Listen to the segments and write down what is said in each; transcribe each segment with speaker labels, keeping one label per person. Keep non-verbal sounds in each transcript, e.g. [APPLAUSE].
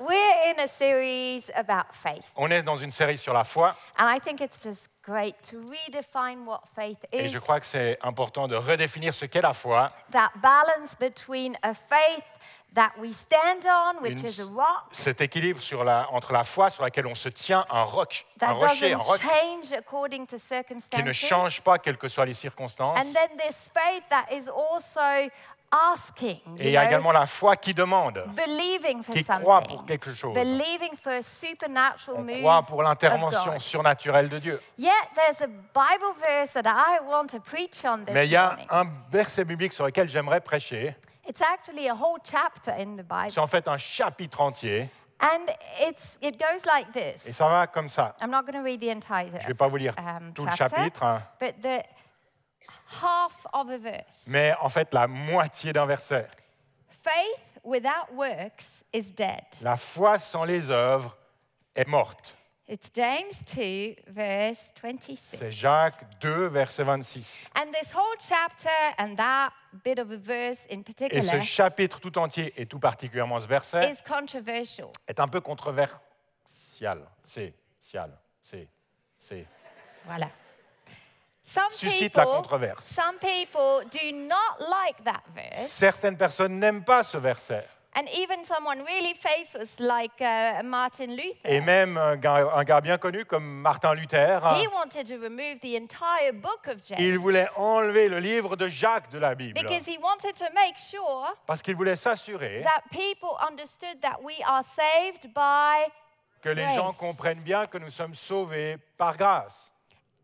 Speaker 1: We're in a series about faith,
Speaker 2: On est dans une série sur la foi
Speaker 1: and I think it's just great to redefine what faith
Speaker 2: et
Speaker 1: is.
Speaker 2: je crois que c'est important de redéfinir ce qu'est la foi,
Speaker 1: That balance between a faith that we stand on, which
Speaker 2: Une-
Speaker 1: is a rock,
Speaker 2: cet équilibre sur la- entre la foi sur laquelle on se tient, un roc, un rocher, un roc
Speaker 1: change according to
Speaker 2: qui ne
Speaker 1: circumstances.
Speaker 2: change pas quelles que soient les circonstances.
Speaker 1: And then this faith that is also asking,
Speaker 2: Et il y a
Speaker 1: know,
Speaker 2: également la foi qui demande,
Speaker 1: believing for
Speaker 2: qui croit pour quelque chose.
Speaker 1: believing for a supernatural
Speaker 2: On
Speaker 1: move
Speaker 2: croit pour l'intervention surnaturelle de Dieu.
Speaker 1: Yet there's a Bible verse that I want to preach on this
Speaker 2: Mais il y a
Speaker 1: morning.
Speaker 2: un verset biblique sur lequel j'aimerais prêcher.
Speaker 1: It's actually a whole chapter in the Bible.
Speaker 2: C'est en fait un chapitre entier.
Speaker 1: And it's, it goes like this.
Speaker 2: Et ça va comme ça.
Speaker 1: I'm not going to read the entire
Speaker 2: Je ne vais pas vous lire
Speaker 1: um,
Speaker 2: tout le chapitre, hein,
Speaker 1: but the half of a verse.
Speaker 2: mais en fait la moitié d'un verset.
Speaker 1: Faith without works is dead.
Speaker 2: La foi sans les œuvres est morte.
Speaker 1: It's James 2, verse 26.
Speaker 2: C'est Jacques 2, verset 26.
Speaker 1: And this whole chapter and that bit of a verse in
Speaker 2: Et
Speaker 1: particular
Speaker 2: ce chapitre tout entier, et tout particulièrement ce verset,
Speaker 1: is controversial.
Speaker 2: est un peu controversial. C'est, cial, c'est, c'est.
Speaker 1: Voilà. Some
Speaker 2: Suscite la
Speaker 1: people,
Speaker 2: controverse.
Speaker 1: some people do not like that verse.
Speaker 2: Certaines personnes n'aiment pas ce verset.
Speaker 1: And even someone really famous like uh, Martin Luther,
Speaker 2: Et même un gars, un gars bien connu comme Martin Luther,
Speaker 1: he wanted to remove the entire book of James
Speaker 2: il voulait enlever le livre de Jacques de la Bible.
Speaker 1: because he wanted to make sure
Speaker 2: Parce qu'il voulait s'assurer
Speaker 1: that people understood that we are saved by
Speaker 2: que les gens comprennent bien que nous sommes sauvés par grâce.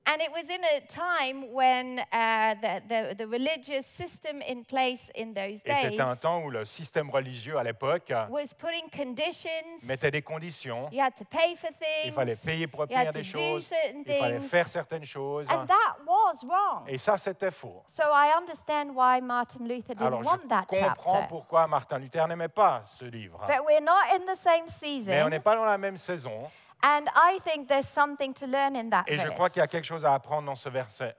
Speaker 1: And it was in a time when uh, the, the, the religious system in place in those
Speaker 2: Et
Speaker 1: days
Speaker 2: c'était un temps où le système religieux à l'époque
Speaker 1: was putting conditions.
Speaker 2: mettait des conditions.
Speaker 1: You had to pay for
Speaker 2: Il
Speaker 1: things.
Speaker 2: fallait payer pour
Speaker 1: You had
Speaker 2: obtenir
Speaker 1: to
Speaker 2: des choses. Il fallait faire certaines choses.
Speaker 1: And that was wrong.
Speaker 2: Et ça, c'était faux.
Speaker 1: So I understand why Martin Luther didn't
Speaker 2: Alors, je
Speaker 1: want that
Speaker 2: comprends
Speaker 1: chapter.
Speaker 2: pourquoi Martin Luther n'aimait pas ce livre.
Speaker 1: But we're not in the same
Speaker 2: Mais on
Speaker 1: season.
Speaker 2: n'est pas dans la même saison.
Speaker 1: And I think there's something to learn in that
Speaker 2: Et je
Speaker 1: verse.
Speaker 2: crois qu'il y a quelque chose à apprendre dans ce verset.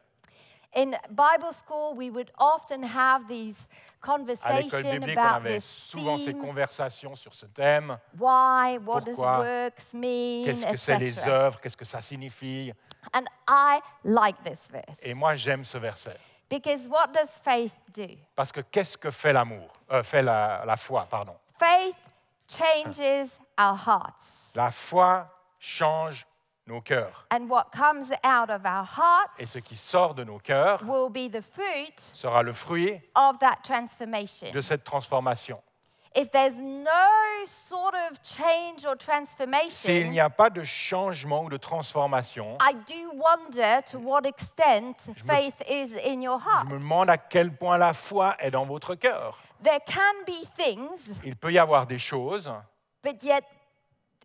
Speaker 1: In Bible school, we would often have these
Speaker 2: À l'école
Speaker 1: conversations
Speaker 2: biblique, on
Speaker 1: about
Speaker 2: avait
Speaker 1: this
Speaker 2: souvent ces
Speaker 1: theme.
Speaker 2: conversations sur ce thème.
Speaker 1: Why? What does
Speaker 2: Pourquoi?
Speaker 1: works mean?
Speaker 2: Qu'est-ce que c'est les
Speaker 1: etc.
Speaker 2: œuvres? Qu'est-ce que ça signifie?
Speaker 1: And I like this verse
Speaker 2: Et moi, j'aime ce verset.
Speaker 1: because what does faith do?
Speaker 2: Parce que qu'est-ce que fait l'amour? Euh, Fait la, la foi, pardon.
Speaker 1: Faith changes our hearts.
Speaker 2: La foi change nos cœurs.
Speaker 1: And what comes out of our hearts
Speaker 2: Et ce qui sort de nos cœurs
Speaker 1: will be the fruit
Speaker 2: sera le fruit
Speaker 1: of that transformation.
Speaker 2: de cette transformation.
Speaker 1: If there's no sort of change or
Speaker 2: S'il
Speaker 1: transformation,
Speaker 2: n'y a pas de changement ou de transformation,
Speaker 1: I do wonder to what extent
Speaker 2: me-
Speaker 1: faith is in your
Speaker 2: je
Speaker 1: heart.
Speaker 2: me demande à quel point la foi est dans votre cœur.
Speaker 1: There can be things,
Speaker 2: Il peut y avoir des choses,
Speaker 1: but yet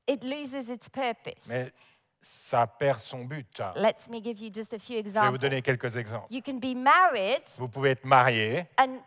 Speaker 1: it loses its purpose.
Speaker 2: mais ça perd son but.
Speaker 1: Let me give you just a few
Speaker 2: Je vais vous
Speaker 1: examples.
Speaker 2: donner quelques exemples.
Speaker 1: You can be married
Speaker 2: Vous pouvez être marié
Speaker 1: and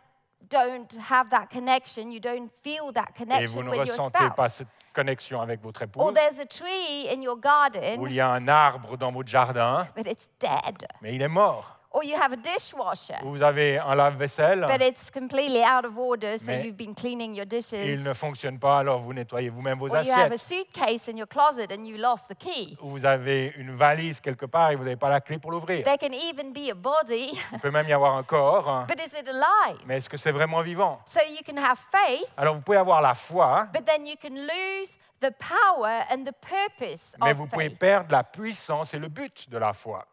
Speaker 1: don't have that connection, you don't feel that
Speaker 2: et vous
Speaker 1: connection
Speaker 2: ne
Speaker 1: with your
Speaker 2: ressentez pas
Speaker 1: spouse.
Speaker 2: cette connexion avec votre
Speaker 1: Or
Speaker 2: épouse,
Speaker 1: there's a tree in your
Speaker 2: ou
Speaker 1: garden,
Speaker 2: il y a un arbre dans votre jardin,
Speaker 1: but it's dead.
Speaker 2: mais il est mort.
Speaker 1: Or you have a dishwasher,
Speaker 2: Ou vous avez un lave-vaisselle,
Speaker 1: but it's completely out of order, so
Speaker 2: Mais
Speaker 1: you've been cleaning your
Speaker 2: il
Speaker 1: dishes.
Speaker 2: ne fonctionne pas, alors vous nettoyez vous-même vos
Speaker 1: Or you have a
Speaker 2: assiettes.
Speaker 1: suitcase in your closet and you lost the key.
Speaker 2: Ou vous avez une valise quelque part et vous n'avez pas la clé pour l'ouvrir.
Speaker 1: There can even be a body,
Speaker 2: Il peut même y avoir un corps, hein. [LAUGHS]
Speaker 1: but is it alive?
Speaker 2: mais est-ce que c'est vraiment vivant?
Speaker 1: So you can have faith,
Speaker 2: Alors vous pouvez avoir la foi,
Speaker 1: but then you can lose the power and the purpose
Speaker 2: mais
Speaker 1: of
Speaker 2: vous pouvez
Speaker 1: faith.
Speaker 2: perdre la puissance et le but de la foi.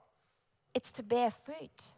Speaker 1: It's to bear fruit.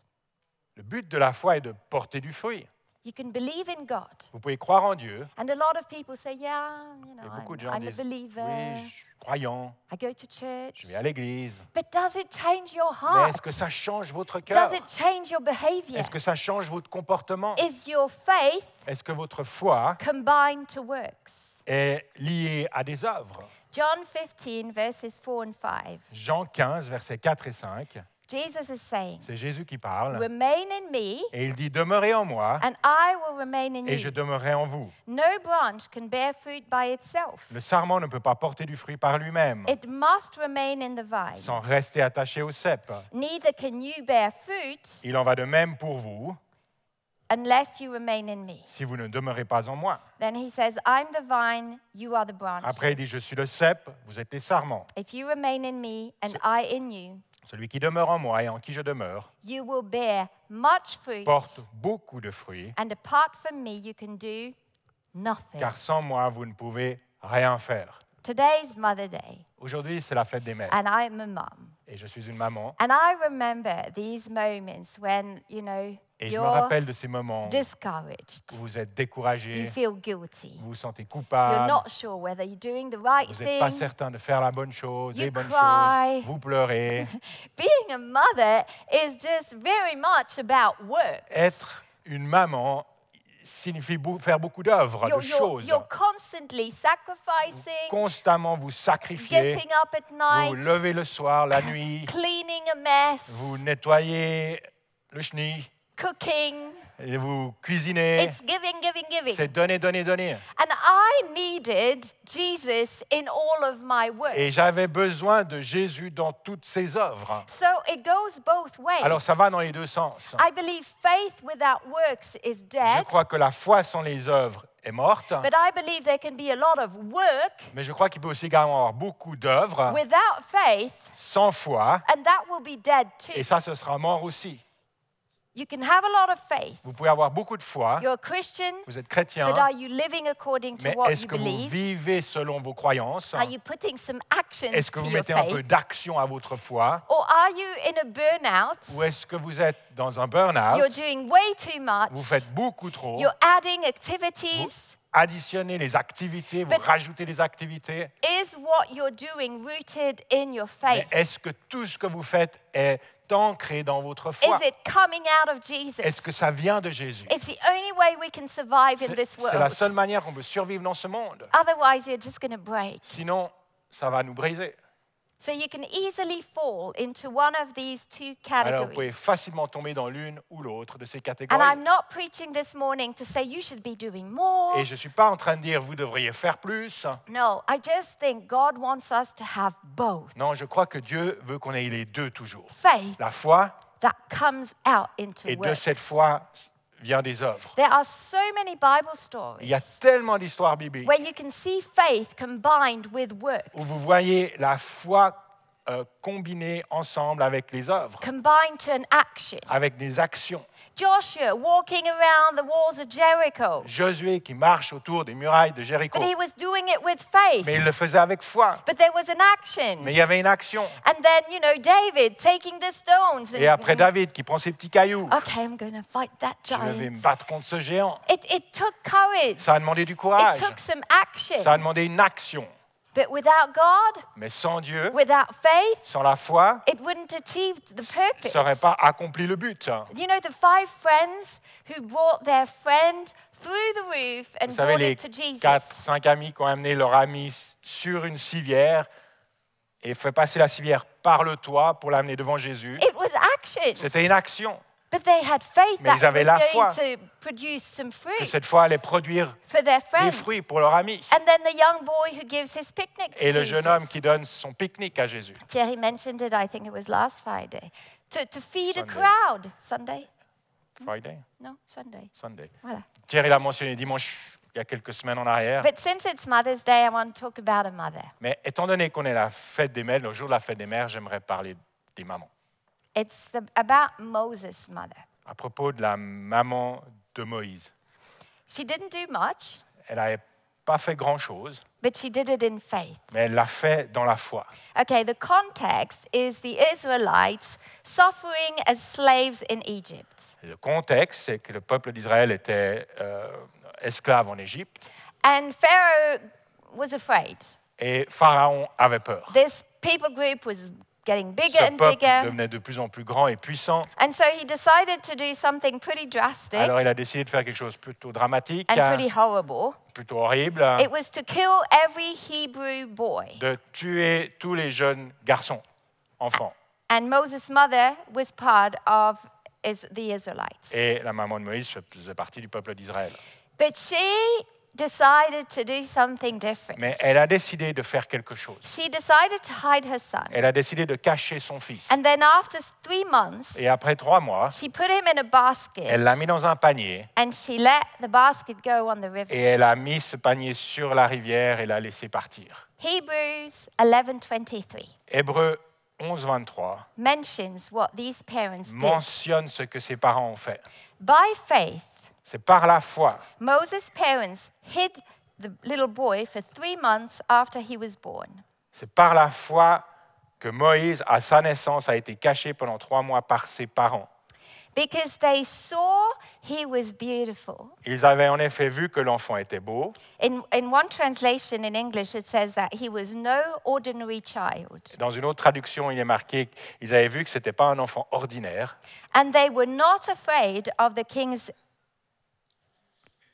Speaker 2: Le but de la foi est de porter du fruit.
Speaker 1: You can believe in God.
Speaker 2: Vous pouvez croire en Dieu.
Speaker 1: And a lot of people say, yeah, you
Speaker 2: Et
Speaker 1: know,
Speaker 2: beaucoup de
Speaker 1: I'm,
Speaker 2: gens
Speaker 1: I'm a
Speaker 2: disent,
Speaker 1: believer.
Speaker 2: oui, je suis croyant,
Speaker 1: I go to church.
Speaker 2: je vais à l'église.
Speaker 1: But does it change your
Speaker 2: Mais
Speaker 1: heart?
Speaker 2: est-ce que ça change votre cœur?
Speaker 1: Does it change your behavior?
Speaker 2: Est-ce que ça change votre comportement?
Speaker 1: Is your faith
Speaker 2: Est-ce que votre foi
Speaker 1: combined to works?
Speaker 2: est liée à des œuvres?
Speaker 1: John 15, verses 4 and 5.
Speaker 2: Jean 15, versets 4 et 5,
Speaker 1: Jesus is saying,
Speaker 2: c'est Jésus qui parle.
Speaker 1: Remain in me,
Speaker 2: Et il dit, demeurez en moi
Speaker 1: and I will remain in
Speaker 2: et je
Speaker 1: you.
Speaker 2: demeurerai en vous.
Speaker 1: No branch can bear fruit by itself.
Speaker 2: Le sarment ne peut pas porter du fruit par lui-même
Speaker 1: It must remain in the vine.
Speaker 2: sans rester attaché au cep.
Speaker 1: Neither can you bear fruit
Speaker 2: Il en va de même pour vous
Speaker 1: unless you remain in me.
Speaker 2: si vous ne demeurez pas en moi.
Speaker 1: Then he says, I'm the vine, you are the branch.
Speaker 2: Après, il dit, je suis le cep, vous êtes les sarments.
Speaker 1: If you remain in me and I in you,
Speaker 2: Celui qui demeure en moi et en qui je demeure
Speaker 1: you will bear much fruit.
Speaker 2: porte beaucoup de fruits,
Speaker 1: And apart from me, you can do nothing.
Speaker 2: car sans moi, vous ne pouvez rien faire.
Speaker 1: Today's Mother Day,
Speaker 2: Aujourd'hui, c'est la fête des mères.
Speaker 1: and I'm a mum.
Speaker 2: Et je suis une maman.
Speaker 1: And I remember these moments when, you know,
Speaker 2: Et je me rappelle de ces moments
Speaker 1: discouraged.
Speaker 2: où vous êtes
Speaker 1: You
Speaker 2: découragé,
Speaker 1: feel guilty.
Speaker 2: vous vous sentez
Speaker 1: You're
Speaker 2: coupable,
Speaker 1: not sure whether you're doing the right
Speaker 2: vous n'êtes pas certain de faire la bonne chose,
Speaker 1: You
Speaker 2: les bonnes
Speaker 1: cry.
Speaker 2: choses, vous pleurez. [LAUGHS]
Speaker 1: Being a mother is just very much about work.
Speaker 2: Être une maman signifie faire beaucoup d'œuvres, de choses.
Speaker 1: you're constantly sacrificing,
Speaker 2: Constamment vous sacrifiez,
Speaker 1: getting up at night,
Speaker 2: vous levez le soir, la nuit,
Speaker 1: cleaning a mess,
Speaker 2: vous nettoyez le chenille,
Speaker 1: cooking.
Speaker 2: et vous cuisinez.
Speaker 1: It's giving, giving, giving.
Speaker 2: C'est donner, donner, donner.
Speaker 1: And I needed Jesus in all of my work.
Speaker 2: Et j'avais besoin de Jésus dans toutes ses œuvres.
Speaker 1: So it goes both ways.
Speaker 2: Alors ça va dans les deux sens.
Speaker 1: I believe faith without works is
Speaker 2: Je
Speaker 1: dead,
Speaker 2: crois que la foi sans les œuvres est morte,
Speaker 1: but I believe there can be a lot of work
Speaker 2: mais je crois qu'il peut aussi également avoir beaucoup d'œuvres
Speaker 1: without faith,
Speaker 2: sans foi,
Speaker 1: and that will be dead too.
Speaker 2: et ça, ce sera mort aussi.
Speaker 1: You can have a lot of faith.
Speaker 2: Vous pouvez avoir beaucoup de foi,
Speaker 1: You're a Christian,
Speaker 2: vous êtes
Speaker 1: but
Speaker 2: chrétien,
Speaker 1: are you living according to
Speaker 2: mais
Speaker 1: what
Speaker 2: est-ce
Speaker 1: you
Speaker 2: que vous
Speaker 1: believe?
Speaker 2: vivez selon vos croyances?
Speaker 1: Are you putting some actions
Speaker 2: Est-ce que vous
Speaker 1: your
Speaker 2: mettez un peu d'action à votre foi?
Speaker 1: Or are you in a burnout?
Speaker 2: Ou est-ce que vous êtes dans un
Speaker 1: You're
Speaker 2: burn-out
Speaker 1: doing way too much.
Speaker 2: Vous faites beaucoup trop
Speaker 1: You're adding activities.
Speaker 2: Additionnez les activités, vous
Speaker 1: But-
Speaker 2: rajoutez les activités.
Speaker 1: Is what you're doing rooted in your
Speaker 2: Mais
Speaker 1: faith?
Speaker 2: est-ce que tout ce que vous faites est ancré dans votre foi?
Speaker 1: Is it coming out of Jesus?
Speaker 2: Est-ce que ça vient de Jésus?
Speaker 1: It's the only way we can survive in
Speaker 2: C'est
Speaker 1: this
Speaker 2: c'est la
Speaker 1: world.
Speaker 2: seule manière qu'on peut survivre dans ce monde.
Speaker 1: Otherwise, you're just going to break.
Speaker 2: Sinon, ça va nous briser.
Speaker 1: So you can easily fall into one of these two
Speaker 2: Alors, vous pouvez
Speaker 1: categories.
Speaker 2: facilement tomber dans l'une ou l'autre de ces
Speaker 1: And
Speaker 2: catégories.
Speaker 1: I'm not preaching this morning to say you should be doing more.
Speaker 2: Et je ne suis pas en train de dire vous devriez faire plus.
Speaker 1: No, I just think God wants us to have both.
Speaker 2: Non, je crois que Dieu veut qu'on ait les deux toujours.
Speaker 1: Faith
Speaker 2: La foi,
Speaker 1: that comes out into
Speaker 2: et de cette foi vient des œuvres.
Speaker 1: There are so many Bible
Speaker 2: Il
Speaker 1: stories
Speaker 2: y a tellement d'histoires bibliques
Speaker 1: where you can see faith combined with work,
Speaker 2: où vous voyez la foi euh, combinée ensemble avec les œuvres,
Speaker 1: combined to an action.
Speaker 2: avec des actions.
Speaker 1: Joshua walking around the walls of Jericho,
Speaker 2: Josué qui marche autour des murailles de Jéricho.
Speaker 1: but he was doing it with faith.
Speaker 2: Mais il le faisait avec foi.
Speaker 1: But there was an action.
Speaker 2: Mais il y avait une action.
Speaker 1: And then, you know, David taking the stones and
Speaker 2: Et après David qui prend ses petits cailloux.
Speaker 1: okay, I'm going to fight that
Speaker 2: Je vais me
Speaker 1: giant.
Speaker 2: battre contre ce géant.
Speaker 1: It, it took courage.
Speaker 2: Ça a demandé du
Speaker 1: It
Speaker 2: courage.
Speaker 1: took some action.
Speaker 2: Ça a demandé une action.
Speaker 1: But without God,
Speaker 2: Mais sans Dieu,
Speaker 1: without faith,
Speaker 2: sans la foi,
Speaker 1: it wouldn't achieve the
Speaker 2: ça
Speaker 1: purpose.
Speaker 2: n'aurait pas accompli le but.
Speaker 1: You know, the five friends who brought their friend through the roof and
Speaker 2: Vous savez,
Speaker 1: brought
Speaker 2: les
Speaker 1: it to Jesus?
Speaker 2: quatre, cinq amis qui ont amené leur ami sur une civière et fait passer la civière par le toit pour l'amener devant Jésus.
Speaker 1: It was action.
Speaker 2: C'était une action.
Speaker 1: But they had faith
Speaker 2: Mais
Speaker 1: that
Speaker 2: ils avaient la foi.
Speaker 1: to produce some
Speaker 2: Que
Speaker 1: fruit
Speaker 2: cette fois allait produire
Speaker 1: for their
Speaker 2: des
Speaker 1: friends.
Speaker 2: fruits pour leur ami.
Speaker 1: And then the young boy who gives his picnic to
Speaker 2: Et le
Speaker 1: Jesus.
Speaker 2: jeune homme qui donne son pique-nique à Jésus.
Speaker 1: Thierry mentioned it, I think it was last Friday. To, to feed a
Speaker 2: Sunday.
Speaker 1: crowd. Sunday?
Speaker 2: Friday,
Speaker 1: No, Sunday.
Speaker 2: Sunday.
Speaker 1: Voilà.
Speaker 2: Thierry l'a mentionné dimanche, il y a quelques semaines en arrière.
Speaker 1: But since it's Mother's Day, I want to talk about a mother.
Speaker 2: Mais étant donné qu'on est la fête des mères, le jour de la fête des mères, j'aimerais parler des mamans.
Speaker 1: It's about Moses' mother.
Speaker 2: À propos de la maman de Moïse.
Speaker 1: She didn't do much,
Speaker 2: Elle n'avait pas fait grand-chose,
Speaker 1: but she did it in faith.
Speaker 2: mais elle l'a fait dans la foi.
Speaker 1: Okay, the context is the Israelites suffering as slaves in Egypt.
Speaker 2: Et le contexte, c'est que le peuple d'Israël était euh, esclave en Égypte
Speaker 1: And Pharaoh was afraid.
Speaker 2: et Pharaon avait peur.
Speaker 1: This people group was getting bigger
Speaker 2: Ce
Speaker 1: and
Speaker 2: peuple
Speaker 1: bigger.
Speaker 2: devenait de plus en plus grand et puissant.
Speaker 1: And so he decided to do something pretty drastic
Speaker 2: Alors il a décidé de faire quelque chose plutôt dramatique,
Speaker 1: and pretty horrible.
Speaker 2: plutôt horrible,
Speaker 1: It was to kill every Hebrew boy.
Speaker 2: de tuer tous les jeunes garçons, enfants.
Speaker 1: And Moses' mother was part of is the Israelites.
Speaker 2: Et la maman de Moïse faisait partie du peuple d'Israël.
Speaker 1: But she decided to do something different.
Speaker 2: Mais elle a décidé de faire quelque chose.
Speaker 1: She decided to hide her son.
Speaker 2: Elle a décidé de cacher son fils.
Speaker 1: And then after three months,
Speaker 2: Et après trois mois,
Speaker 1: she put him in a basket
Speaker 2: elle l'a mis dans un panier
Speaker 1: and she let the basket go on the river.
Speaker 2: et elle a mis ce panier sur la rivière et l'a laissé partir.
Speaker 1: Hebrews 11:23
Speaker 2: Hébreu 11, 23
Speaker 1: mentions what these parents did.
Speaker 2: mentionne ce que ses parents ont fait.
Speaker 1: By faith,
Speaker 2: C'est par la foi.
Speaker 1: Moses' parents hid the little boy for 3 months after he was born.
Speaker 2: C'est par la foi que Moïse, à sa naissance, a été caché pendant trois mois par ses parents.
Speaker 1: Because they saw he was beautiful.
Speaker 2: Ils avaient en effet vu que l'enfant était beau.
Speaker 1: In, in one translation in English, it says that he was no ordinary child.
Speaker 2: Dans une autre traduction, il est marqué qu'ils avaient vu que ce n'était pas un enfant ordinaire.
Speaker 1: And they were not afraid of the king's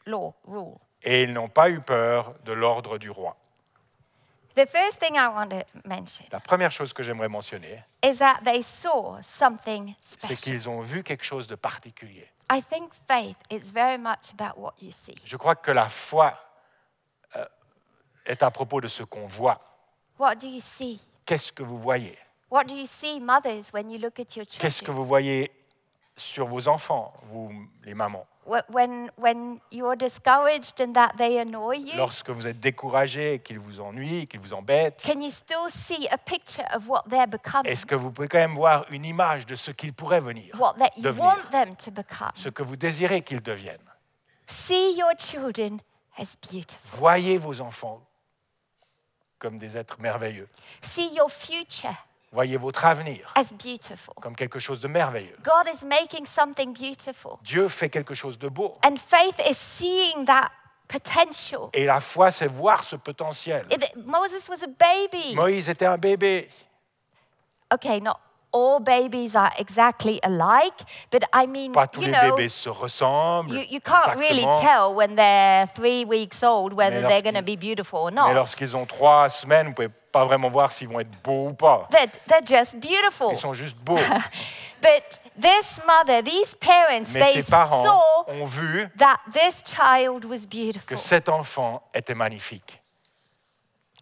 Speaker 1: law, rule.
Speaker 2: Et ils n'ont pas eu peur de l'ordre du roi.
Speaker 1: The first thing I want to mention
Speaker 2: La première chose que j'aimerais mentionner,
Speaker 1: is that they saw something
Speaker 2: c'est
Speaker 1: special.
Speaker 2: qu'ils ont vu quelque chose de particulier.
Speaker 1: I think faith is very much about what you see.
Speaker 2: Je crois que la foi euh, est à propos de ce qu'on voit.
Speaker 1: What do you see?
Speaker 2: Qu'est-ce que vous voyez?
Speaker 1: What do you see, mothers, when you look at your
Speaker 2: Qu'est-ce que
Speaker 1: children?
Speaker 2: vous voyez sur vos enfants, vous, les mamans
Speaker 1: Wh- When, when you're discouraged and that they annoy you,
Speaker 2: Lorsque vous êtes découragé, qu'ils vous ennuient, qu'ils vous embêtent,
Speaker 1: can you still see a picture of what they're becoming?
Speaker 2: est-ce que vous pouvez quand même voir une image de ce qu'ils pourraient venir,
Speaker 1: What that you
Speaker 2: devenir,
Speaker 1: want them to become?
Speaker 2: ce que vous désirez qu'ils deviennent
Speaker 1: See your children as beautiful.
Speaker 2: Voyez vos enfants comme des êtres merveilleux.
Speaker 1: See your future
Speaker 2: Voyez votre avenir
Speaker 1: as beautiful.
Speaker 2: comme quelque chose de merveilleux.
Speaker 1: God is making something beautiful.
Speaker 2: Dieu fait quelque chose de beau.
Speaker 1: And faith is seeing that potential.
Speaker 2: Et la foi, c'est voir ce potentiel.
Speaker 1: It- Moses was a baby.
Speaker 2: Moïse était un bébé.
Speaker 1: Okay, not all babies are exactly alike, but I mean,
Speaker 2: Pas tous
Speaker 1: you
Speaker 2: les
Speaker 1: know,
Speaker 2: bébés se ressemblent.
Speaker 1: you, you can't really
Speaker 2: exactement.
Speaker 1: tell when they're three weeks old whether they're going to be beautiful or
Speaker 2: Mais
Speaker 1: not.
Speaker 2: lorsqu'ils ont trois semaines, vous pouvez pas vraiment voir s'ils vont être beaux ou pas.
Speaker 1: They're, they're just beautiful.
Speaker 2: Ils sont juste beaux. [LAUGHS]
Speaker 1: But this mother, these parents,
Speaker 2: Mais
Speaker 1: they
Speaker 2: parents
Speaker 1: saw
Speaker 2: ont vu
Speaker 1: that this child was
Speaker 2: que
Speaker 1: beautiful.
Speaker 2: cet enfant était magnifique.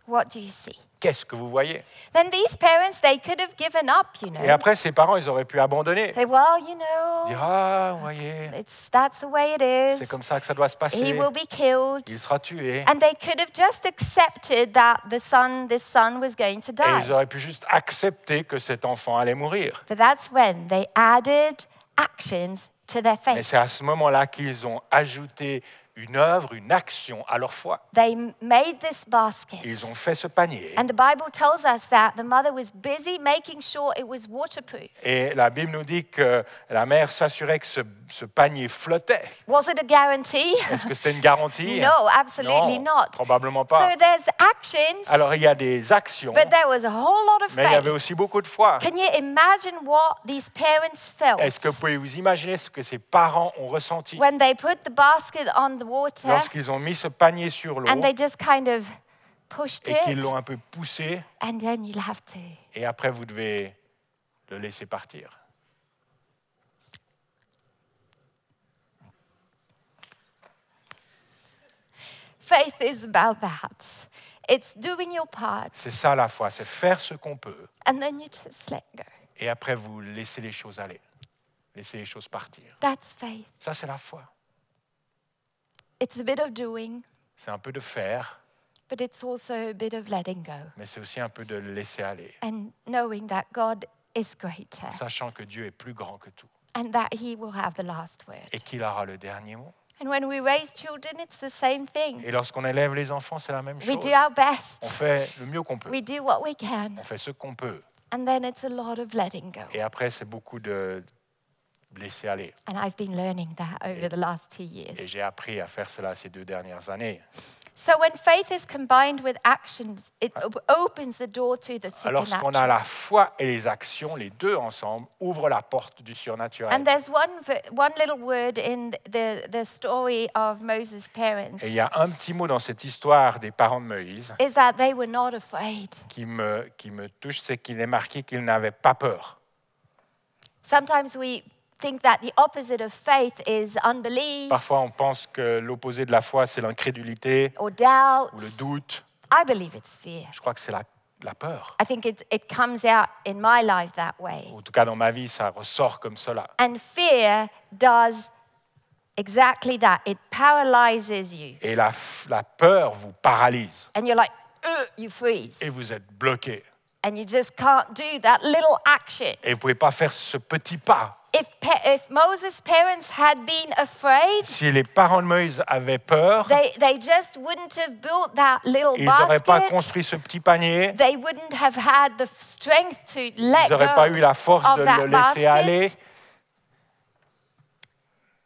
Speaker 1: What do you see?
Speaker 2: Qu'est-ce que vous voyez?
Speaker 1: Then these parents, they could have given up, you know.
Speaker 2: Et après, ses parents, ils auraient pu abandonner.
Speaker 1: Say, well, you know,
Speaker 2: Dire, ah, vous voyez,
Speaker 1: it's, that's the way it
Speaker 2: c'est comme ça que ça doit se
Speaker 1: He
Speaker 2: passer.
Speaker 1: will be killed.
Speaker 2: Il sera tué.
Speaker 1: And they could have just accepted that the son, this son was going to
Speaker 2: Et
Speaker 1: die.
Speaker 2: ils auraient pu juste accepter que cet enfant allait mourir.
Speaker 1: But that's when they added actions to their
Speaker 2: Mais c'est à ce moment-là qu'ils ont ajouté une œuvre, une action à leur foi.
Speaker 1: They made this basket.
Speaker 2: Ils ont fait ce panier.
Speaker 1: And the Bible tells us that the mother was busy making sure it was waterproof.
Speaker 2: Et la Bible nous dit que la mère s'assurait que ce, ce panier flottait.
Speaker 1: Was it a guarantee?
Speaker 2: Est-ce que c'était une garantie? [LAUGHS]
Speaker 1: No, absolutely
Speaker 2: Non,
Speaker 1: not.
Speaker 2: probablement pas.
Speaker 1: So there's actions,
Speaker 2: Alors il y a des actions,
Speaker 1: but there was a whole lot of
Speaker 2: mais il y avait aussi beaucoup de foi.
Speaker 1: Can you imagine what these parents felt?
Speaker 2: Est-ce que vous pouvez vous imaginer ce que ces parents ont ressenti?
Speaker 1: When they put the basket on the water
Speaker 2: lorsqu'ils ont mis ce panier sur l'eau
Speaker 1: and they just kind of pushed
Speaker 2: et qu'ils l'ont un peu poussé
Speaker 1: and then you'll have to
Speaker 2: et après vous devez le laisser partir
Speaker 1: Faith is about that. It's doing your part,
Speaker 2: C'est ça la foi, c'est faire ce qu'on peut
Speaker 1: and then you just let go.
Speaker 2: et après vous laissez les choses aller, laissez les choses partir.
Speaker 1: That's faith.
Speaker 2: Ça c'est la foi.
Speaker 1: It's a bit of doing,
Speaker 2: C'est un peu de faire,
Speaker 1: but it's also a bit of letting go
Speaker 2: mais c'est aussi un peu de laisser aller,
Speaker 1: and knowing that God is greater
Speaker 2: sachant que Dieu est plus grand que tout
Speaker 1: and that He will have the last word.
Speaker 2: et qu'il aura le dernier mot.
Speaker 1: And when we raise children, it's the same thing.
Speaker 2: Et lorsqu'on élève les enfants, c'est la même
Speaker 1: We
Speaker 2: chose.
Speaker 1: do our best,
Speaker 2: On fait le mieux qu'on peut.
Speaker 1: we do what we can,
Speaker 2: On fait ce qu'on peut.
Speaker 1: and then it's a lot of letting go.
Speaker 2: Et après, c'est beaucoup de laisser aller.
Speaker 1: And I've been learning that over the last two
Speaker 2: Et
Speaker 1: years.
Speaker 2: j'ai appris à faire cela ces deux dernières années.
Speaker 1: So when faith is combined with actions, it op- opens the door to the
Speaker 2: Alors, lorsqu'on a
Speaker 1: supernatural.
Speaker 2: la foi et les actions, les deux ensemble, ouvrent la porte du surnaturel.
Speaker 1: And there's one, one little word in the, the story of Moses' parents
Speaker 2: Et il y a un petit mot dans cette histoire des parents de Moïse
Speaker 1: is that they were not afraid.
Speaker 2: qui me, qui me touche, c'est qu'il est marqué qu'ils n'avaient pas peur.
Speaker 1: Sometimes we think that the opposite of faith is unbelief
Speaker 2: Parfois, on pense que l'opposé de la foi, c'est l'incrédulité
Speaker 1: or doubt.
Speaker 2: ou le doute.
Speaker 1: I believe it's fear.
Speaker 2: Je crois que c'est la, la peur.
Speaker 1: I think it, it comes out in my life that way.
Speaker 2: En tout cas, dans ma vie, ça ressort comme cela.
Speaker 1: And fear does exactly that. It paralyzes you.
Speaker 2: Et la, f- la peur vous paralyse
Speaker 1: And you're like, "Ugh," you freeze.
Speaker 2: et vous êtes bloqué.
Speaker 1: And you just can't do that little action.
Speaker 2: Et vous ne pouvez pas faire ce petit pas.
Speaker 1: If, pa- if Moses' parents had been afraid,
Speaker 2: Si les parents de Moïse avaient peur,
Speaker 1: they, they just wouldn't have built that little
Speaker 2: ils n'auraient pas construit ce petit panier,
Speaker 1: They wouldn't have had the strength to let
Speaker 2: ils n'auraient pas eu la force de le laisser
Speaker 1: basket.
Speaker 2: aller,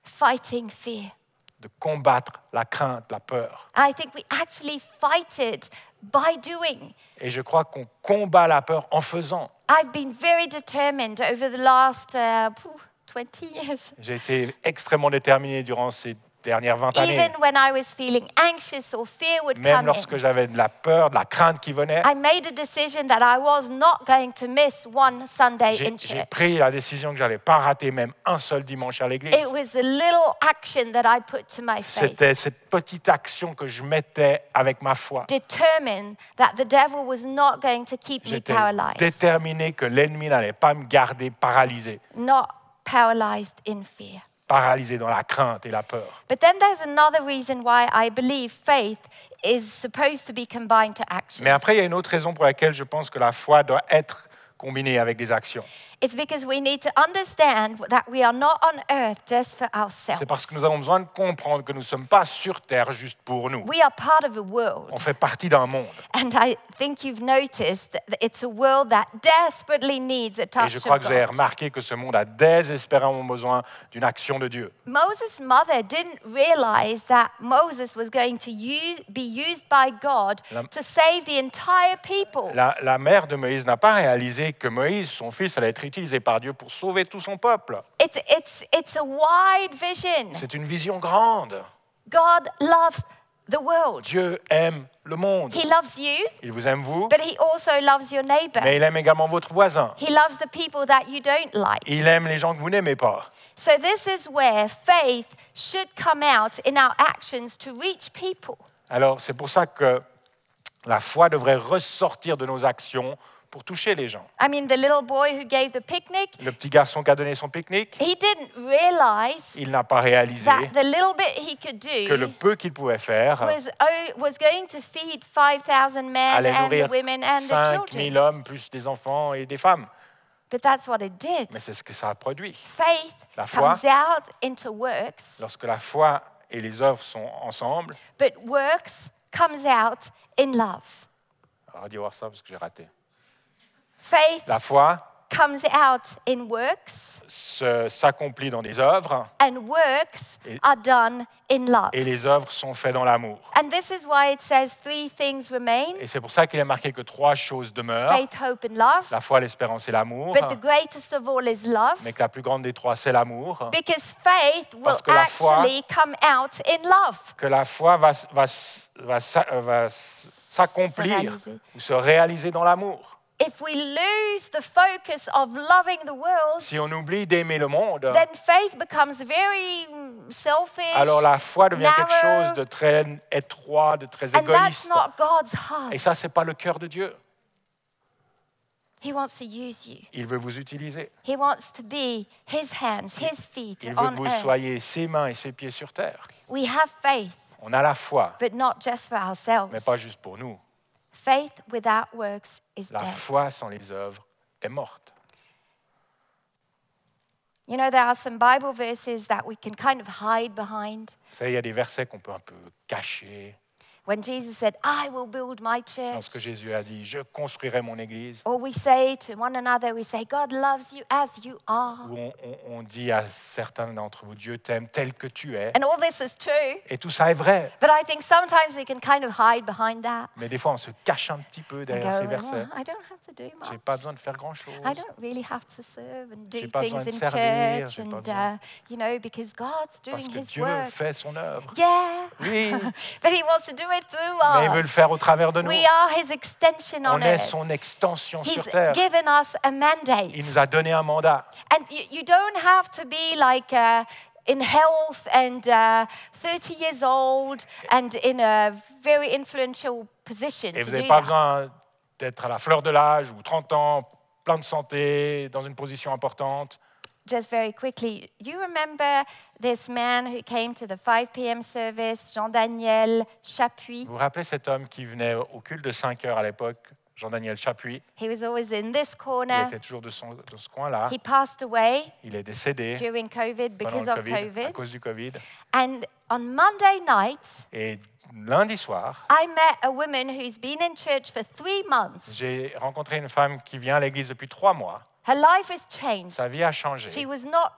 Speaker 1: Fighting fear.
Speaker 2: de combattre la crainte, la peur.
Speaker 1: I think we actually fight it by doing.
Speaker 2: Et je crois qu'on combat la peur en faisant.
Speaker 1: I've been very determined over the last uh, phew, 20 years.
Speaker 2: J'ai été extrêmement déterminé durant ces dernières 20 années.
Speaker 1: Even when I was feeling anxious or fear would
Speaker 2: Même
Speaker 1: come
Speaker 2: lorsque
Speaker 1: in,
Speaker 2: j'avais de la peur, de la crainte qui venait,
Speaker 1: I made a decision that I was not going to miss one Sunday
Speaker 2: j'ai
Speaker 1: in
Speaker 2: j'ai
Speaker 1: church.
Speaker 2: pris la décision que j'allais pas rater même un seul dimanche à l'église.
Speaker 1: It was the little action that I put to my faith.
Speaker 2: C'était cette petite action que je mettais avec ma foi.
Speaker 1: Determined that the devil was not going to keep me
Speaker 2: J'étais
Speaker 1: paralyzed.
Speaker 2: déterminé que l'ennemi n'allait pas me garder paralysé,
Speaker 1: not paralyzed in fear.
Speaker 2: Paralysé dans la crainte et la peur.
Speaker 1: But then there's another reason why I believe faith is supposed to be combined to action.
Speaker 2: Mais après, il y a une autre raison pour laquelle je pense que la foi doit être combinée avec des actions.
Speaker 1: It's because we need to understand that we are not on earth just for ourselves.
Speaker 2: C'est parce que nous avons besoin de comprendre que nous ne sommes pas sur Terre juste pour nous.
Speaker 1: We are part of a world.
Speaker 2: On fait partie d'un monde.
Speaker 1: And I think you've noticed that it's a world that desperately needs a
Speaker 2: Et je crois que vous avez remarqué que ce monde a désespérément besoin d'une action de Dieu.
Speaker 1: Moses' mother didn't realize that Moses was going to use, be used by God
Speaker 2: La-
Speaker 1: to save the entire people.
Speaker 2: La, la mère de Moïse n'a pas réalisé que Moïse, son fils, allait être utilisé par Dieu pour sauver tout son peuple.
Speaker 1: It's, it's, it's a wide vision.
Speaker 2: C'est une vision grande.
Speaker 1: God loves the world.
Speaker 2: Dieu aime le monde.
Speaker 1: He loves you,
Speaker 2: Il vous aime vous,
Speaker 1: but He also loves your neighbor.
Speaker 2: mais il aime également votre voisin.
Speaker 1: He loves the people that you don't like.
Speaker 2: Il aime les gens que vous n'aimez pas.
Speaker 1: So, this is where faith should come out in our actions to reach people.
Speaker 2: Alors c'est pour ça que la foi devrait ressortir de nos actions pour toucher les gens.
Speaker 1: I mean, the little boy who gave the picnic,
Speaker 2: Le petit garçon qui a donné son pique-nique,
Speaker 1: he didn't realize
Speaker 2: il n'a pas réalisé
Speaker 1: that the little bit he could
Speaker 2: que le
Speaker 1: do
Speaker 2: peu qu'il pouvait faire
Speaker 1: was, oh, was going to feed 5,000 men
Speaker 2: allait
Speaker 1: and the
Speaker 2: nourrir
Speaker 1: women and the
Speaker 2: 5000
Speaker 1: children.
Speaker 2: hommes, plus des enfants et des femmes.
Speaker 1: But that's what it did.
Speaker 2: Mais c'est ce que ça a produit.
Speaker 1: Faith
Speaker 2: La foi.
Speaker 1: comes out into works,
Speaker 2: Lorsque la foi et les œuvres sont ensemble,
Speaker 1: but works comes out in love.
Speaker 2: alors dis voir ça parce que j'ai raté.
Speaker 1: Faith
Speaker 2: La foi
Speaker 1: comes out in works,
Speaker 2: se- s'accomplit dans des œuvres
Speaker 1: and works
Speaker 2: Et-
Speaker 1: are done in love.
Speaker 2: et les œuvres sont faites dans l'amour.
Speaker 1: And this is why it says three things remain
Speaker 2: Et c'est pour ça qu'il est marqué que trois choses demeurent
Speaker 1: faith, hope, and love.
Speaker 2: la foi, l'espérance et l'amour.
Speaker 1: But the greatest of all is love.
Speaker 2: Mais que la plus grande des trois, c'est l'amour.
Speaker 1: Because faith will
Speaker 2: Parce que la foi-
Speaker 1: actually come out in love.
Speaker 2: Que la foi va, s'accomplir ou se réaliser dans l'amour.
Speaker 1: If we lose the focus of loving the world,
Speaker 2: Si on oublie d'aimer le monde,
Speaker 1: then faith becomes very mm, selfish.
Speaker 2: alors la foi devient quelque chose de très étroit, de très
Speaker 1: and that's
Speaker 2: égoïste.
Speaker 1: not God's heart.
Speaker 2: Et ça, c'est pas le cœur de Dieu.
Speaker 1: He wants to use you.
Speaker 2: Il veut vous utiliser.
Speaker 1: He wants to be his hands, his feet
Speaker 2: Il veut que vous
Speaker 1: earth.
Speaker 2: soyez ses mains et ses pieds sur terre.
Speaker 1: We have faith,
Speaker 2: On a la foi,
Speaker 1: but not just for ourselves.
Speaker 2: mais pas juste pour nous.
Speaker 1: Faith without works is
Speaker 2: La
Speaker 1: dead.
Speaker 2: foi sans les œuvres est morte.
Speaker 1: You know, there are some Bible verses that we can kind of hide behind.
Speaker 2: Vous savez, il y a des versets qu'on peut un peu cacher.
Speaker 1: When Jesus said, I will build my church.
Speaker 2: Lorsque Jésus a dit, je construirai mon église,
Speaker 1: Or we say to one another, we say, God loves you as you are.
Speaker 2: où on, on- on dit à certains d'entre vous, Dieu t'aime tel que tu es.
Speaker 1: And all this is true.
Speaker 2: Et tout ça est vrai.
Speaker 1: But I think sometimes we can kind of hide behind that.
Speaker 2: Mais des fois, on se cache un petit peu derrière
Speaker 1: go,
Speaker 2: ces
Speaker 1: "Oh,
Speaker 2: versets.
Speaker 1: I don't have to do
Speaker 2: J'ai
Speaker 1: much.
Speaker 2: pas besoin de faire grand-chose.
Speaker 1: I don't really have to serve and do
Speaker 2: J'ai pas besoin
Speaker 1: things
Speaker 2: de
Speaker 1: in
Speaker 2: servir,
Speaker 1: church
Speaker 2: j'ai pas
Speaker 1: and
Speaker 2: besoin.
Speaker 1: uh, you know because God's
Speaker 2: Parce que
Speaker 1: His
Speaker 2: Dieu
Speaker 1: work.
Speaker 2: fait son œuvre.
Speaker 1: Yeah,
Speaker 2: Oui, [LAUGHS]
Speaker 1: but He wants to do it through
Speaker 2: mais il veut le faire au travers de nous.
Speaker 1: We are His extension
Speaker 2: On
Speaker 1: on
Speaker 2: est
Speaker 1: earth.
Speaker 2: son extension
Speaker 1: He's
Speaker 2: sur terre.
Speaker 1: given us a mandate.
Speaker 2: Il nous a donné un mandat.
Speaker 1: And you, you don't have to be like uh, in health and uh, 30 years old and in a very influential position
Speaker 2: Et vous n'avez pas
Speaker 1: that.
Speaker 2: besoin d'être à la fleur de l'âge ou 30 ans, plein de santé, dans une position importante.
Speaker 1: Just very quickly, you remember this man who came to the 5 p.m. service, Jean-Daniel Chapuis?
Speaker 2: Vous vous rappelez cet homme qui venait au culte de 5 heures à l'époque, Jean-Daniel Chapuis?
Speaker 1: He was always in this
Speaker 2: Il
Speaker 1: corner.
Speaker 2: était toujours de, son- de ce coin-là.
Speaker 1: He passed away
Speaker 2: Il est décédé
Speaker 1: during COVID because of
Speaker 2: COVID, à
Speaker 1: COVID.
Speaker 2: cause du Covid.
Speaker 1: And on Monday night,
Speaker 2: Et lundi soir,
Speaker 1: I met a woman who's been in church for three months.
Speaker 2: j'ai rencontré une femme qui vient à l'église depuis trois mois.
Speaker 1: Her life has changed.
Speaker 2: Sa vie a changé.
Speaker 1: She was not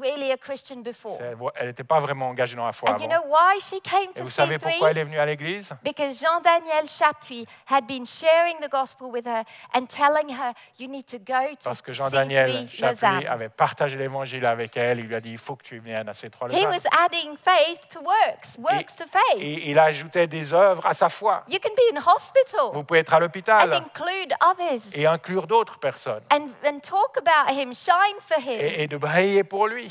Speaker 1: really a Christian before.
Speaker 2: C'est- Elle n'était pas vraiment engagée dans la foi
Speaker 1: And you
Speaker 2: avant.
Speaker 1: know why she came
Speaker 2: Et
Speaker 1: to
Speaker 2: vous savez pourquoi
Speaker 1: C3?
Speaker 2: elle est venue à l'église?
Speaker 1: Because Jean-Daniel Chapuis had been sharing the gospel with her and telling her, you need to go to
Speaker 2: Parce que Jean-Daniel
Speaker 1: C3
Speaker 2: Chapuis
Speaker 1: Lausanne.
Speaker 2: avait partagé l'évangile avec elle. Il lui a dit il faut que tu viennes à ces trois
Speaker 1: He was adding faith to works, works to faith.
Speaker 2: Et il ajoutait des œuvres à sa foi.
Speaker 1: You can be in hospital
Speaker 2: Vous pouvez être à
Speaker 1: and
Speaker 2: l'hôpital
Speaker 1: include others
Speaker 2: et inclure d'autres personnes
Speaker 1: and, and talk about him, shine for him.
Speaker 2: et, et de briller pour lui.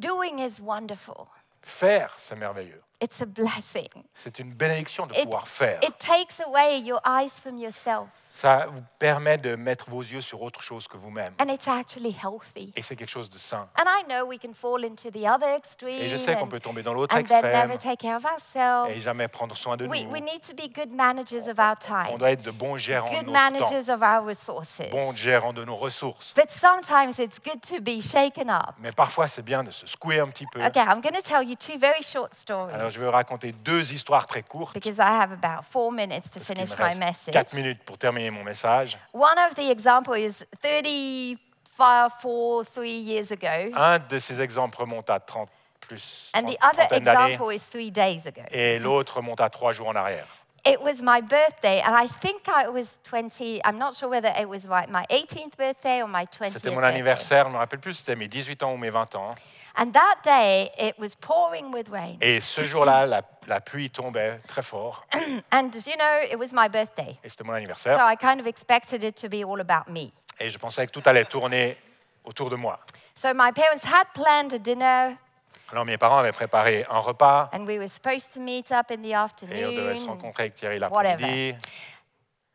Speaker 1: Doing is wonderful.
Speaker 2: Faire, c'est merveilleux.
Speaker 1: It's a blessing.
Speaker 2: C'est une bénédiction de
Speaker 1: It,
Speaker 2: pouvoir faire.
Speaker 1: it takes away your eyes from yourself,
Speaker 2: Ça vous permet de mettre vos yeux sur autre chose que vous-même.
Speaker 1: and it's actually healthy.
Speaker 2: Et c'est quelque chose de sain.
Speaker 1: And I know we can fall into the other extreme
Speaker 2: Et je sais qu'on peut tomber dans l'autre
Speaker 1: and then
Speaker 2: extrême
Speaker 1: never take care of ourselves.
Speaker 2: et jamais prendre soin de
Speaker 1: We,
Speaker 2: nous.
Speaker 1: we need to be good managers of our
Speaker 2: On
Speaker 1: time,
Speaker 2: doit être de bons gérants de
Speaker 1: good
Speaker 2: notre temps,
Speaker 1: managers of our resources.
Speaker 2: bons gérants de nos ressources.
Speaker 1: But sometimes it's good to be shaken up.
Speaker 2: Mais parfois, c'est bien de se secouer un petit peu.
Speaker 1: Okay, I'm going to tell you two very short
Speaker 2: Alors,
Speaker 1: stories
Speaker 2: je vais vous raconter deux histoires très courtes.
Speaker 1: because I have about four minutes to finish my message.
Speaker 2: quatre minutes pour terminer mon message.
Speaker 1: One of the example is 35, four, three years ago,
Speaker 2: Un de ces exemples remonte à 30 plus
Speaker 1: and the
Speaker 2: 30,
Speaker 1: other example is three days ago.
Speaker 2: et l'autre remonte à trois jours en arrière.
Speaker 1: It was my birthday, and I think I was 20. I'm not sure whether it was my, my 18th birthday or my 20th
Speaker 2: C'était mon anniversaire, je ne me rappelle plus si c'était mes 18 ans ou mes 20 ans.
Speaker 1: And that day, it was pouring with rain.
Speaker 2: Et ce jour-là, la, la pluie tombait très fort. [CLEARS THROAT]
Speaker 1: And you know, it was my birthday.
Speaker 2: Et c'était mon
Speaker 1: So
Speaker 2: anniversaire.
Speaker 1: I kind of expected it to be all about me.
Speaker 2: Et je pensais que tout allait tourner autour de moi.
Speaker 1: So my parents had planned a dinner,
Speaker 2: Alors mes parents avaient préparé un repas
Speaker 1: and we were supposed to meet up in the
Speaker 2: et on devait se
Speaker 1: afternoon.
Speaker 2: rencontrer avec Thierry l'après-midi.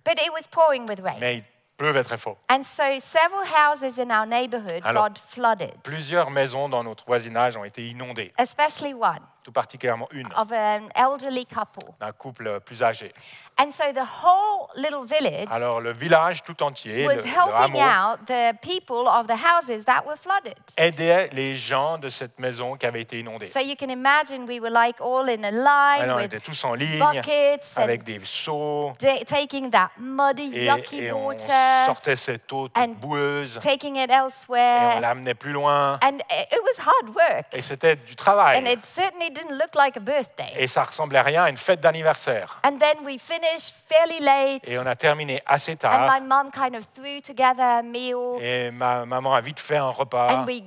Speaker 1: But it was pouring with rain.
Speaker 2: Mais il pleuvait très fort.
Speaker 1: And so several houses in our neighborhood
Speaker 2: Alors-
Speaker 1: got flooded,
Speaker 2: Plusieurs maisons dans notre voisinage ont été inondées,
Speaker 1: especially one
Speaker 2: tout particulièrement une
Speaker 1: of an elderly couple.
Speaker 2: d'un couple plus âgé.
Speaker 1: And so the whole little village
Speaker 2: Alors le village tout entier,
Speaker 1: was
Speaker 2: le, le
Speaker 1: helping
Speaker 2: hameau,
Speaker 1: out the people of the houses that were flooded.
Speaker 2: aidait les gens de cette maison qui avait été inondée.
Speaker 1: So you can imagine we were like all in a line
Speaker 2: Alors on
Speaker 1: with
Speaker 2: était tous en ligne
Speaker 1: buckets
Speaker 2: avec des seaux
Speaker 1: ta- taking that muddy,
Speaker 2: et,
Speaker 1: yucky
Speaker 2: et on
Speaker 1: water,
Speaker 2: sortait cette eau toute
Speaker 1: and
Speaker 2: boueuse
Speaker 1: taking it
Speaker 2: et on
Speaker 1: elsewhere.
Speaker 2: l'amenait plus loin.
Speaker 1: And it it was hard work.
Speaker 2: Et c'était du
Speaker 1: And
Speaker 2: travail.
Speaker 1: it certainly didn't look like a birthday.
Speaker 2: Et ça ressemblait à rien à une fête d'anniversaire.
Speaker 1: And then we finished fairly late.
Speaker 2: Et on a terminé assez
Speaker 1: And
Speaker 2: tard.
Speaker 1: my mum kind of threw together a meal.
Speaker 2: Et ma maman a vite fait un repas.
Speaker 1: And we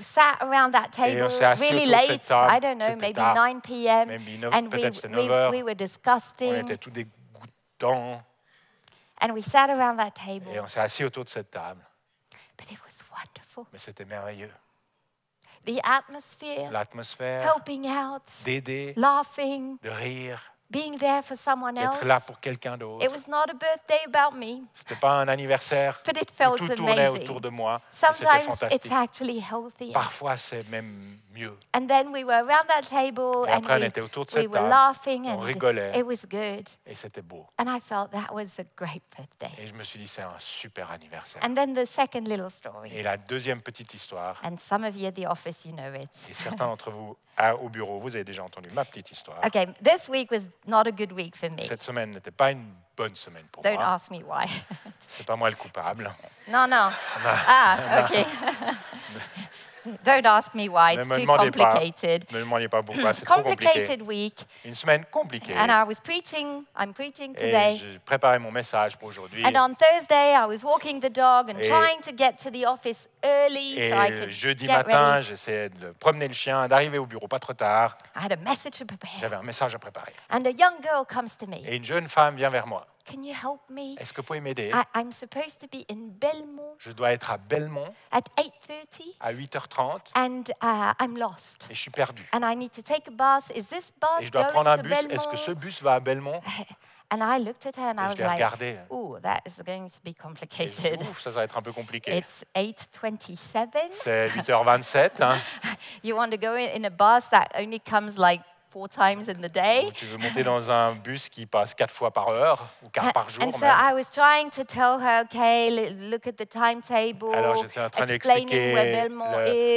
Speaker 1: sat around that
Speaker 2: Et on
Speaker 1: table
Speaker 2: s'est assis
Speaker 1: really
Speaker 2: autour de cette
Speaker 1: late.
Speaker 2: table.
Speaker 1: I don't know, maybe
Speaker 2: tard.
Speaker 1: 9 p.m.
Speaker 2: Maybe
Speaker 1: and we,
Speaker 2: peut-être c'était
Speaker 1: we,
Speaker 2: 9 heures.
Speaker 1: we were
Speaker 2: On
Speaker 1: disgusting.
Speaker 2: était dégoûtants.
Speaker 1: And we sat around that
Speaker 2: Et
Speaker 1: table.
Speaker 2: on s'est assis autour de cette table.
Speaker 1: But it was wonderful.
Speaker 2: Mais c'était merveilleux.
Speaker 1: The atmosphere,
Speaker 2: L'atmosphère,
Speaker 1: helping out,
Speaker 2: d'aider,
Speaker 1: laughing,
Speaker 2: de rire,
Speaker 1: being there for someone else.
Speaker 2: d'être là pour quelqu'un d'autre.
Speaker 1: It was not a birthday about me,
Speaker 2: C'était pas un anniversaire
Speaker 1: but it felt
Speaker 2: tout tournait
Speaker 1: amazing.
Speaker 2: autour de moi. C'était
Speaker 1: Sometimes it's
Speaker 2: fantastique.
Speaker 1: actually healthier.
Speaker 2: Parfois, c'est même mieux.
Speaker 1: And then we were around that table
Speaker 2: Et
Speaker 1: and
Speaker 2: après, on
Speaker 1: we,
Speaker 2: était autour de
Speaker 1: we
Speaker 2: cette
Speaker 1: were
Speaker 2: table.
Speaker 1: laughing
Speaker 2: On
Speaker 1: and
Speaker 2: rigolait.
Speaker 1: it was good.
Speaker 2: Et c'était beau.
Speaker 1: And I felt that was a great birthday.
Speaker 2: Et je me suis dit, c'est un super anniversaire.
Speaker 1: And then the second little story.
Speaker 2: Et la deuxième petite histoire,
Speaker 1: And some of you at the office, you know it.
Speaker 2: et certains d'entre vous à- au bureau, vous avez déjà entendu ma petite histoire.
Speaker 1: Okay, this week was not a good week for me.
Speaker 2: Cette semaine n'était pas une bonne semaine pour
Speaker 1: Don't
Speaker 2: moi.
Speaker 1: ask me why. [LAUGHS]
Speaker 2: C'est pas moi le coupable.
Speaker 1: no, no. Ah, okay. [LAUGHS] Don't ask me why,
Speaker 2: Ne
Speaker 1: it's
Speaker 2: me
Speaker 1: too
Speaker 2: demandez pas.
Speaker 1: complicated.
Speaker 2: Ne me demandez pas pourquoi, [CLEARS THROAT] c'est trop compliqué.
Speaker 1: Complicated week.
Speaker 2: Une semaine compliquée.
Speaker 1: And I was preaching, I'm preaching
Speaker 2: Et
Speaker 1: today.
Speaker 2: j'ai préparé mon message pour aujourd'hui.
Speaker 1: And on Thursday, I was walking the dog and
Speaker 2: Et-
Speaker 1: trying to get to the office early
Speaker 2: Et
Speaker 1: so I could
Speaker 2: jeudi
Speaker 1: get
Speaker 2: matin,
Speaker 1: ready.
Speaker 2: j'essayais de promener le chien, d'arriver au bureau pas trop tard.
Speaker 1: I had a message to prepare.
Speaker 2: J'avais un message à préparer.
Speaker 1: And a young girl comes to me.
Speaker 2: Et une jeune femme vient vers moi.
Speaker 1: Can you help me?
Speaker 2: Est-ce que vous pouvez m'aider?
Speaker 1: I, I'm supposed to be in Belmont
Speaker 2: Je dois être à Belmont
Speaker 1: at 8:30,
Speaker 2: à 8h30
Speaker 1: and uh, I'm lost.
Speaker 2: et je suis perdu.
Speaker 1: And I need to take a bus. Is this bus
Speaker 2: Et je dois
Speaker 1: going
Speaker 2: prendre un
Speaker 1: to
Speaker 2: bus.
Speaker 1: Belmont?
Speaker 2: Est-ce que ce bus va à Belmont? [LAUGHS]
Speaker 1: And I looked at her and I
Speaker 2: Et
Speaker 1: was like. "Ooh, that is going to be complicated."
Speaker 2: Ouf, ça, va être un peu compliqué.
Speaker 1: It's 8:27.
Speaker 2: C'est 8h27. hein. [LAUGHS]
Speaker 1: You want to go in, a bus that only comes like four times in the day?
Speaker 2: Tu veux monter dans un bus qui passe quatre fois par heure ou quatre par jour
Speaker 1: and so
Speaker 2: même?
Speaker 1: I was trying to tell her, okay, look at the timetable,
Speaker 2: Alors j'étais en train d'expliquer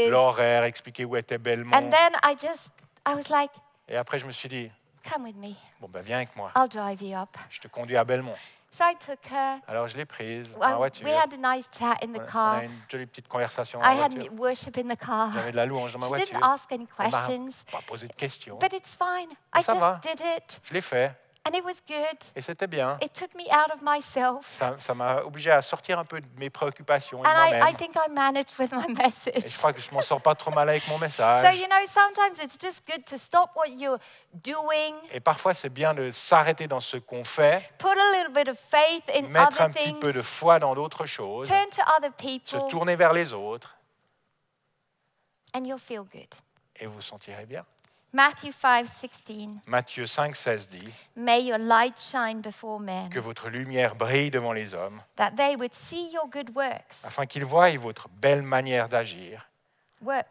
Speaker 2: l'horaire, expliquer où était Belmont.
Speaker 1: And then I just, I was like,
Speaker 2: Et après, je me suis dit,
Speaker 1: come with me,
Speaker 2: bon, ben, viens avec moi.
Speaker 1: I'll drive you up.
Speaker 2: Je te conduis à Belmont.
Speaker 1: So I took her.
Speaker 2: Alors je l'ai prise dans la voiture.
Speaker 1: we had a nice chat in
Speaker 2: On
Speaker 1: the
Speaker 2: on
Speaker 1: car.
Speaker 2: a une jolie petite conversation dans
Speaker 1: I
Speaker 2: la
Speaker 1: had
Speaker 2: voiture.
Speaker 1: m- worship in the car.
Speaker 2: J'avais de la louange dans ma
Speaker 1: She
Speaker 2: voiture.
Speaker 1: didn't ask any
Speaker 2: Elle m'a
Speaker 1: questions,
Speaker 2: pas posé de questions.
Speaker 1: but it's fine. I
Speaker 2: ça va.
Speaker 1: just did it,
Speaker 2: Je l'ai fait
Speaker 1: and it was good.
Speaker 2: et c'était bien.
Speaker 1: It took me out of myself,
Speaker 2: Ça m'a obligé à sortir un peu de mes préoccupations et de
Speaker 1: and I, I
Speaker 2: moi-même.
Speaker 1: think I managed with my [LAUGHS]
Speaker 2: Et
Speaker 1: message.
Speaker 2: je crois que je m'en sors pas trop mal avec mon
Speaker 1: So,
Speaker 2: message.
Speaker 1: you know, sometimes it's just good to stop what you're doing,
Speaker 2: Et parfois, c'est bien de s'arrêter dans ce qu'on fait,
Speaker 1: put a little bit of faith in
Speaker 2: mettre
Speaker 1: other
Speaker 2: un petit peu de foi dans d'autres choses,
Speaker 1: turn to other
Speaker 2: se
Speaker 1: people,
Speaker 2: tourner vers les autres
Speaker 1: and you'll feel good.
Speaker 2: et vous sentirez bien.
Speaker 1: Matthew 5:16.
Speaker 2: Matthieu 5, 16 dit
Speaker 1: May your light shine before men,
Speaker 2: que votre lumière brille devant les hommes,
Speaker 1: that they would see your good works.
Speaker 2: afin qu'ils voient votre belle manière d'agir,
Speaker 1: Works.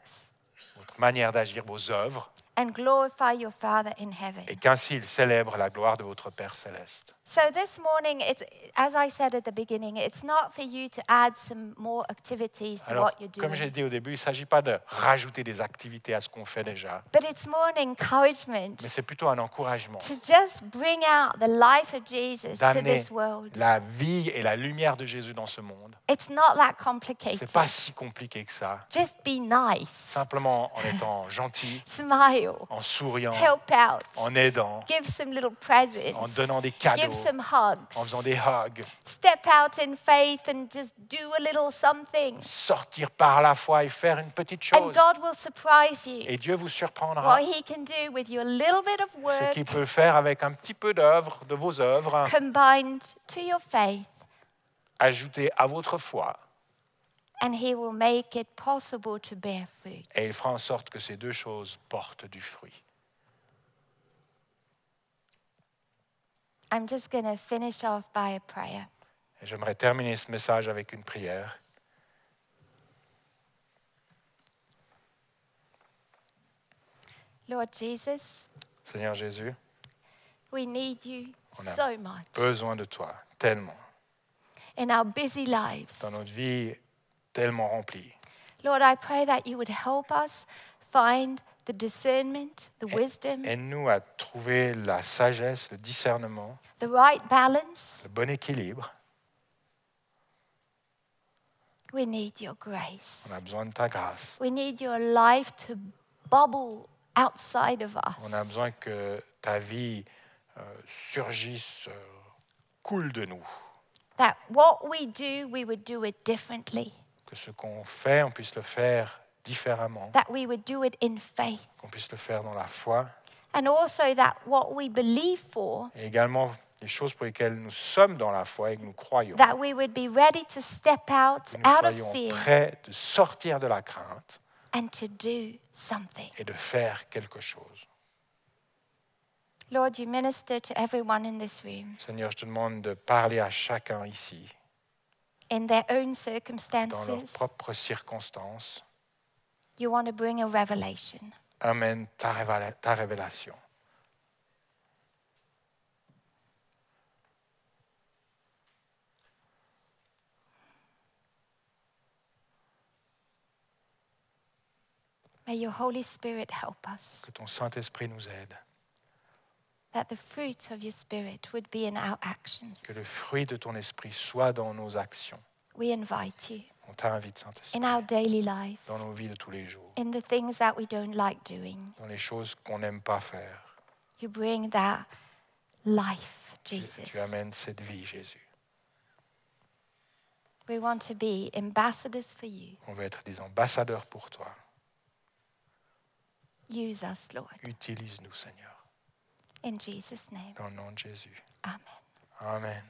Speaker 2: votre manière d'agir, vos œuvres,
Speaker 1: and glorify your Father in heaven.
Speaker 2: et qu'ainsi ils célèbrent la gloire de votre Père céleste.
Speaker 1: So this morning, it's as I said at the beginning, it's not for you to add some more activities to
Speaker 2: Alors,
Speaker 1: what you're
Speaker 2: comme j'ai
Speaker 1: doing,
Speaker 2: dit au début, il ne s'agit pas de rajouter des activités à ce qu'on fait déjà,
Speaker 1: but it's more an encouragement
Speaker 2: mais c'est plutôt un encouragement.
Speaker 1: to just bring out the life of Jesus to
Speaker 2: D'amener
Speaker 1: this world.
Speaker 2: la vie et la lumière de Jésus dans ce monde.
Speaker 1: It's not that
Speaker 2: C'est
Speaker 1: complicated.
Speaker 2: pas si compliqué que ça.
Speaker 1: Just be nice,
Speaker 2: Simplement en étant gentil,
Speaker 1: smile,
Speaker 2: en souriant,
Speaker 1: help out,
Speaker 2: en aidant,
Speaker 1: give some little presents,
Speaker 2: en donnant des
Speaker 1: give
Speaker 2: cadeaux,
Speaker 1: some hugs,
Speaker 2: en faisant des hugs,
Speaker 1: step out in faith and just do a little something.
Speaker 2: sortir par la foi et faire une petite
Speaker 1: And
Speaker 2: chose.
Speaker 1: God will surprise you.
Speaker 2: Et Dieu vous surprendra.
Speaker 1: What He can do with your little bit of
Speaker 2: Ce
Speaker 1: work
Speaker 2: qu'il peut faire avec un petit peu d'œuvre, de vos œuvres,
Speaker 1: combined to your faith,
Speaker 2: ajouté à votre foi.
Speaker 1: And He will make it possible to bear fruit.
Speaker 2: Et il fera en sorte que ces deux choses portent du fruit.
Speaker 1: I'm just going to finish off by a prayer.
Speaker 2: Et j'aimerais terminer ce message avec une prière.
Speaker 1: Lord Jesus,
Speaker 2: Seigneur Jésus,
Speaker 1: we need you
Speaker 2: On a
Speaker 1: so much
Speaker 2: besoin de toi, tellement,
Speaker 1: in our busy lives.
Speaker 2: dans notre vie tellement remplie.
Speaker 1: Lord, I pray that you would help us find the discernment, the wisdom,
Speaker 2: Aide-nous à trouver la sagesse, le discernement,
Speaker 1: the right balance.
Speaker 2: le bon équilibre.
Speaker 1: We need your grace.
Speaker 2: On a besoin de ta grâce.
Speaker 1: We need your life to bubble outside of us.
Speaker 2: On a besoin que ta vie euh, surgisse, euh, coule de nous.
Speaker 1: That what we do, we would do it differently.
Speaker 2: Que ce qu'on fait, on puisse le faire différemment.
Speaker 1: That we would do it in faith.
Speaker 2: Qu'on puisse le faire dans la foi.
Speaker 1: And also that what we believe for,
Speaker 2: Et également les choses pour lesquelles nous sommes dans la foi et que nous croyons.
Speaker 1: that we would be ready to step out
Speaker 2: Que nous
Speaker 1: out of
Speaker 2: soyons
Speaker 1: fear
Speaker 2: prêts de sortir de la crainte
Speaker 1: and to do something.
Speaker 2: et de faire quelque chose.
Speaker 1: Lord, you minister to everyone in this room
Speaker 2: Seigneur, je te demande de parler à chacun ici,
Speaker 1: in their own
Speaker 2: dans leurs
Speaker 1: circumstances.
Speaker 2: propres circonstances.
Speaker 1: You want to bring a revelation.
Speaker 2: Amène ta, révéla- ta révélation.
Speaker 1: May your Holy Spirit help us,
Speaker 2: Que ton Saint-Esprit nous aide.
Speaker 1: That the fruit of your Spirit would be in our actions.
Speaker 2: Que le fruit de ton esprit soit dans nos actions.
Speaker 1: We invite you
Speaker 2: On t'invite, Saint-Esprit,
Speaker 1: in our daily life,
Speaker 2: dans nos vies de tous les jours,
Speaker 1: in the things that we don't like doing.
Speaker 2: dans les choses qu'on n'aime pas faire.
Speaker 1: You bring that life,
Speaker 2: Tu,
Speaker 1: Jesus.
Speaker 2: tu amènes cette vie, Jésus.
Speaker 1: We want to be ambassadors for you.
Speaker 2: On veut être des ambassadeurs pour toi.
Speaker 1: Use us, Lord.
Speaker 2: Utilise-nous, Seigneur,
Speaker 1: In Jesus' name.
Speaker 2: dans le nom de Jésus.
Speaker 1: Amen.
Speaker 2: Amen.